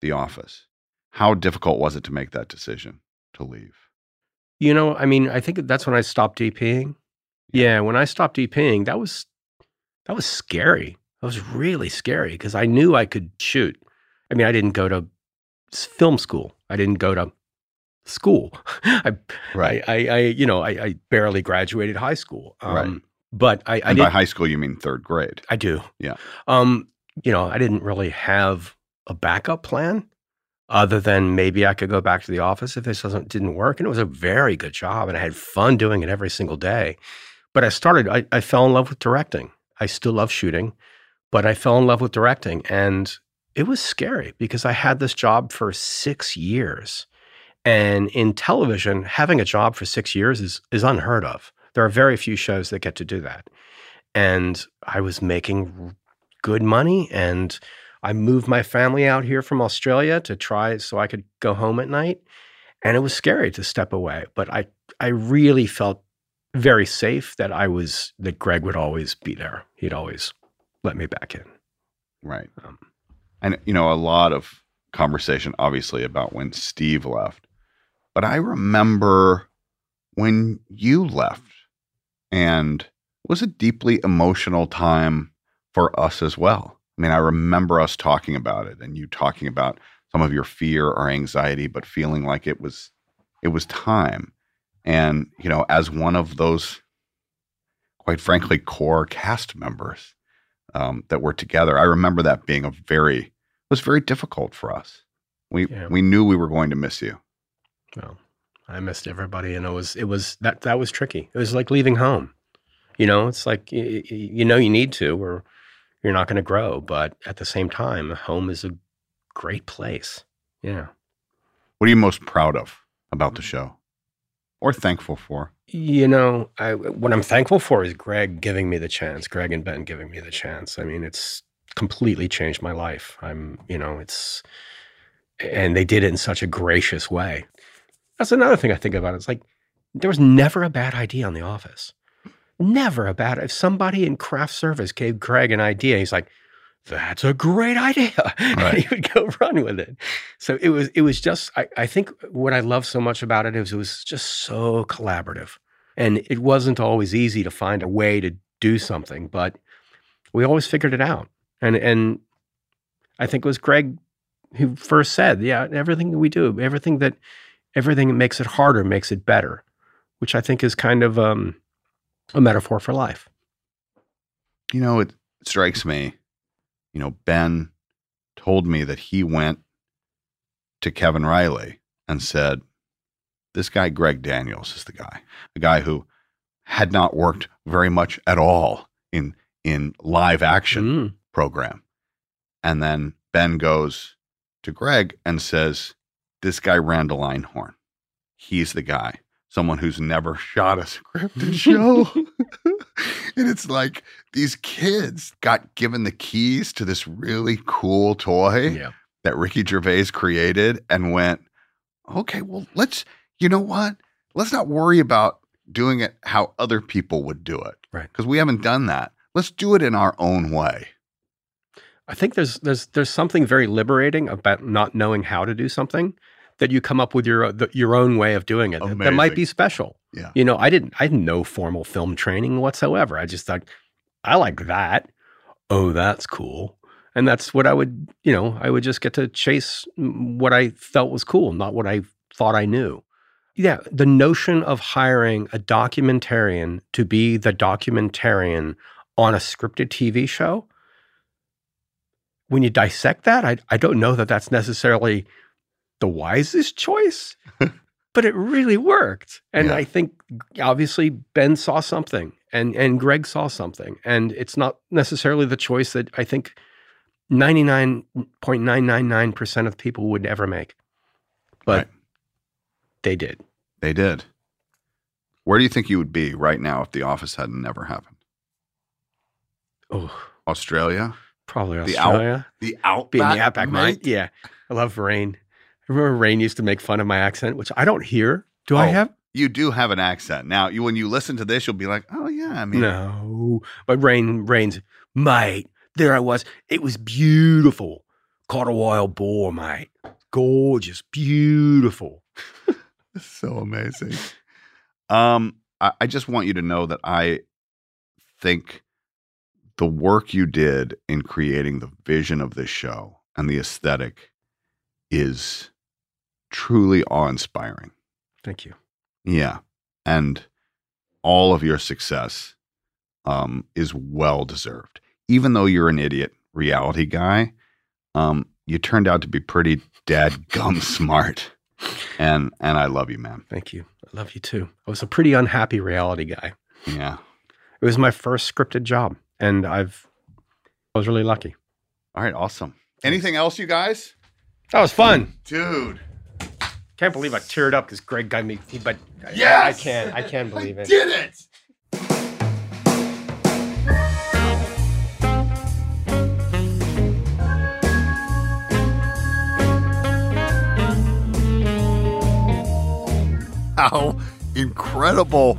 the office. How difficult was it to make that decision to leave? You know, I mean, I think that's when I stopped DPing. Yeah, when I stopped DPing, that was that was scary. That was really scary because I knew I could shoot. I mean, I didn't go to film school. I didn't go to school. [laughs] I, Right. I, I, you know, I, I barely graduated high school. Um, Right. But I, I and by high school, you mean third grade. I do. Yeah. Um, you know, I didn't really have a backup plan other than maybe I could go back to the office if this doesn't didn't work. And it was a very good job and I had fun doing it every single day. But I started, I, I fell in love with directing. I still love shooting, but I fell in love with directing. And it was scary because I had this job for six years. And in television, having a job for six years is is unheard of. There are very few shows that get to do that. And I was making good money and I moved my family out here from Australia to try so I could go home at night. And it was scary to step away, but I I really felt very safe that I was that Greg would always be there. He'd always let me back in. Right. Um, and, you know, a lot of conversation, obviously, about when Steve left. But I remember when you left, and it was a deeply emotional time for us as well. I mean, I remember us talking about it and you talking about some of your fear or anxiety, but feeling like it was it was time. And, you know, as one of those, quite frankly, core cast members um, that were together, I remember that being a very, was very difficult for us. We, Yeah. we knew we were going to miss you. Well, I missed everybody, and it was it was that that was tricky. It was like leaving home. You know, it's like you, you know you need to, or you're not going to grow. But at the same time, home is a great place. Yeah. What are you most proud of about the mm. show or thankful for? You know, I what I'm thankful for is Greg giving me the chance. Greg and Ben giving me the chance. I mean, it's completely changed my life. I'm, you know, it's and they did it in such a gracious way. That's another thing I think about. It's like there was never a bad idea on The Office. Never a bad. If somebody in craft service gave Greg an idea, he's like, "That's a great idea," [laughs] and he would go [laughs] run with it. So it was. It was just. I, I think what I love so much about it is it was just so collaborative, and it wasn't always easy to find a way to do something, but we always figured it out. And and I think it was Greg who first said, "Yeah, everything that we do, everything that everything that makes it harder makes it better," which I think is kind of um, a metaphor for life. You know, it strikes me, you know, Ben told me that he went to Kevin Reilly and said, This guy, Greg Daniels, is the guy, a guy who had not worked very much at all in in live action program. And then Ben goes to Greg and says, This guy, Randall Einhorn, he's the guy. Someone who's never [laughs] shot a scripted [laughs] show. [laughs] and it's like these kids got given the keys to this really cool toy that Ricky Gervais created and went, okay, well, let's, you know what? Let's not worry about doing it how other people would do it. Right. Because we haven't done that. Let's do it in our own way. I think there's there's there's something very liberating about not knowing how to do something that you come up with your the, your own way of doing it that- that might be special. Yeah. You know, I didn't I had no formal film training whatsoever. I just thought I like that. Oh, that's cool. And that's what I would, you know, I would just get to chase what I felt was cool, not what I thought I knew. Yeah, the notion of hiring a documentarian to be the documentarian on a scripted TV show when you dissect that, I, I don't know that that's necessarily the wisest choice, [laughs] but it really worked. And I think obviously Ben saw something and, and Greg saw something. And it's not necessarily the choice that I think 99.999% of people would ever make. But they did. They did. Where do you think you would be right now if The Office had never happened? Oh, Australia? Probably The out- Australia. the outback, Being the outback, mate. Yeah. I love Rainn. I remember Rainn used to make fun of my accent, which I don't hear. Do I Oh, have? You do have an accent. Now, you, when you listen to this, you'll be like, oh, yeah. I mean, No, but Rainn, Rainn's, mate. There I was. It was beautiful. Caught a wild boar, mate. Gorgeous, beautiful. [laughs] so amazing. Um, I, I just want you to know that I think the work you did in creating the vision of this show and the aesthetic is truly awe inspiring. Thank you. Yeah. And all of your success um, is well deserved. Even though you're an idiot reality guy, um, you turned out to be pretty dad gum [laughs] smart. And and I love you, man. Thank you. I love you too. I was a pretty unhappy reality guy. Yeah. It was my first scripted job, and I've I was really lucky. All right, awesome. Anything else, you guys? That was fun, dude. Can't believe I teared up because Greg got me. he- But I- I Yes! can. I can't believe it. Did it? How incredible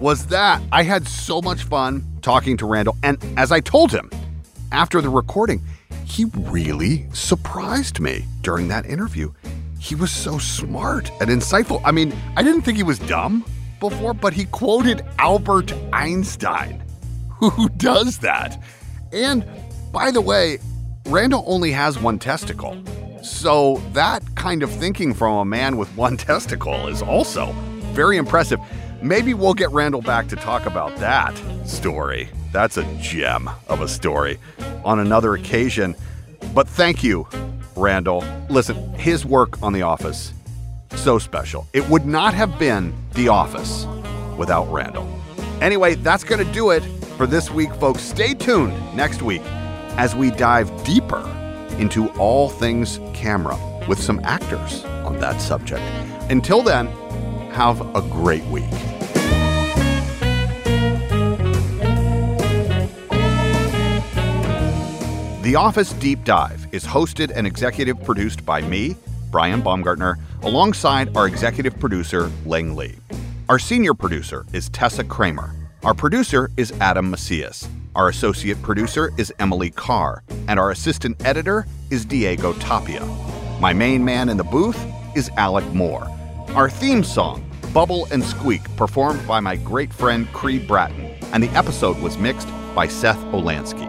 was that? I had so much fun talking to Randall. And as I told him after the recording, he really surprised me during that interview. He was so smart and insightful. I mean, I didn't think he was dumb before, but he quoted Albert Einstein. [laughs] Who does that? And by the way, Randall only has one testicle. So that kind of thinking from a man with one [laughs] testicle is also very impressive. Maybe we'll get Randall back to talk about that story. That's a gem of a story on another occasion. But thank you, Randall. Listen, his work on The Office, so special. It would not have been The Office without Randall. Anyway, that's going to do it for this week, folks. Stay tuned next week as we dive deeper into all things camera with some actors on that subject. Until then, have a great week. The Office Deep Dive is hosted and executive produced by me, Brian Baumgartner, alongside our executive producer, Ling Lee. Our senior producer is Tessa Kramer. Our producer is Adam Macias. Our associate producer is Emily Carr. And our assistant editor is Diego Tapia. My main man in the booth is Alec Moore. Our theme song, Bubble and Squeak, performed by my great friend Creed Bratton. And the episode was mixed by Seth Olansky.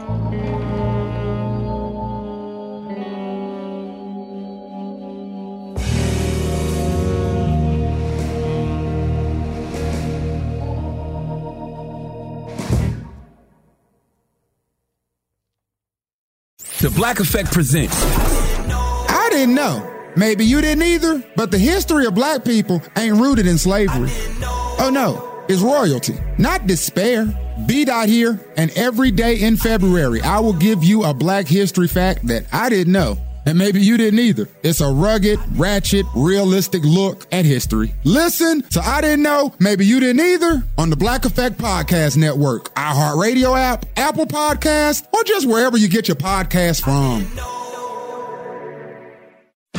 The Black Effect presents. I didn't know. Maybe you didn't either, but the history of black people ain't rooted in slavery. Oh no, it's royalty, not despair. B dot here, and every day in February, I will give you a black history fact that I didn't know. And maybe you didn't either. It's a rugged, ratchet, realistic look at history. Listen to I Didn't Know, Maybe You Didn't Either on the Black Effect Podcast Network, iHeartRadio app, Apple Podcast, or just wherever you get your podcast from.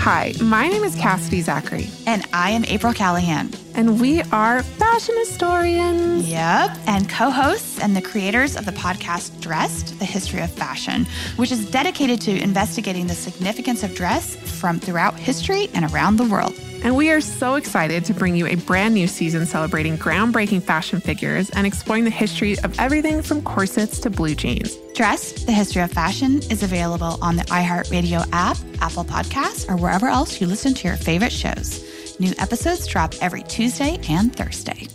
Hi, my name is Cassidy Zachary. And I am April Callahan. And we are fashion historians. Yep. And co hosts and the creators of the podcast Dressed, the History of Fashion, which is dedicated to investigating the significance of dress from throughout history and around the world. And we are so excited to bring you a brand new season celebrating groundbreaking fashion figures and exploring the history of everything from corsets to blue jeans. Dressed, the History of Fashion is available on the iHeartRadio app, Apple Podcasts, or wherever else you listen to your favorite shows. New episodes drop every Tuesday and Thursday.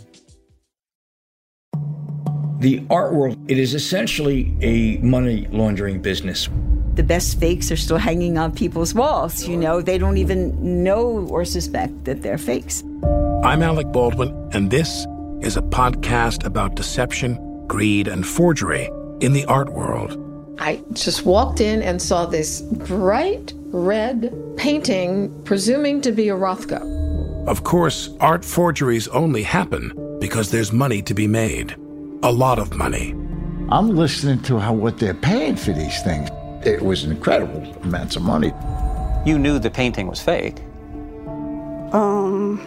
The art world, it is essentially a money laundering business. The best fakes are still hanging on people's walls. You know, they don't even know or suspect that they're fakes. I'm Alec Baldwin, and this is a podcast about deception, greed, and forgery in the art world. I just walked in and saw this bright red painting, presuming to be a Rothko. Of course, art forgeries only happen because there's money to be made. A lot of money. I'm listening to how what they're paying for these things. It was incredible amounts of money. You knew the painting was fake. Um.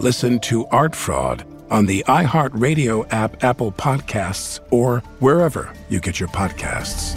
Listen to Art Fraud on the iHeartRadio app, Apple Podcasts, or wherever you get your podcasts.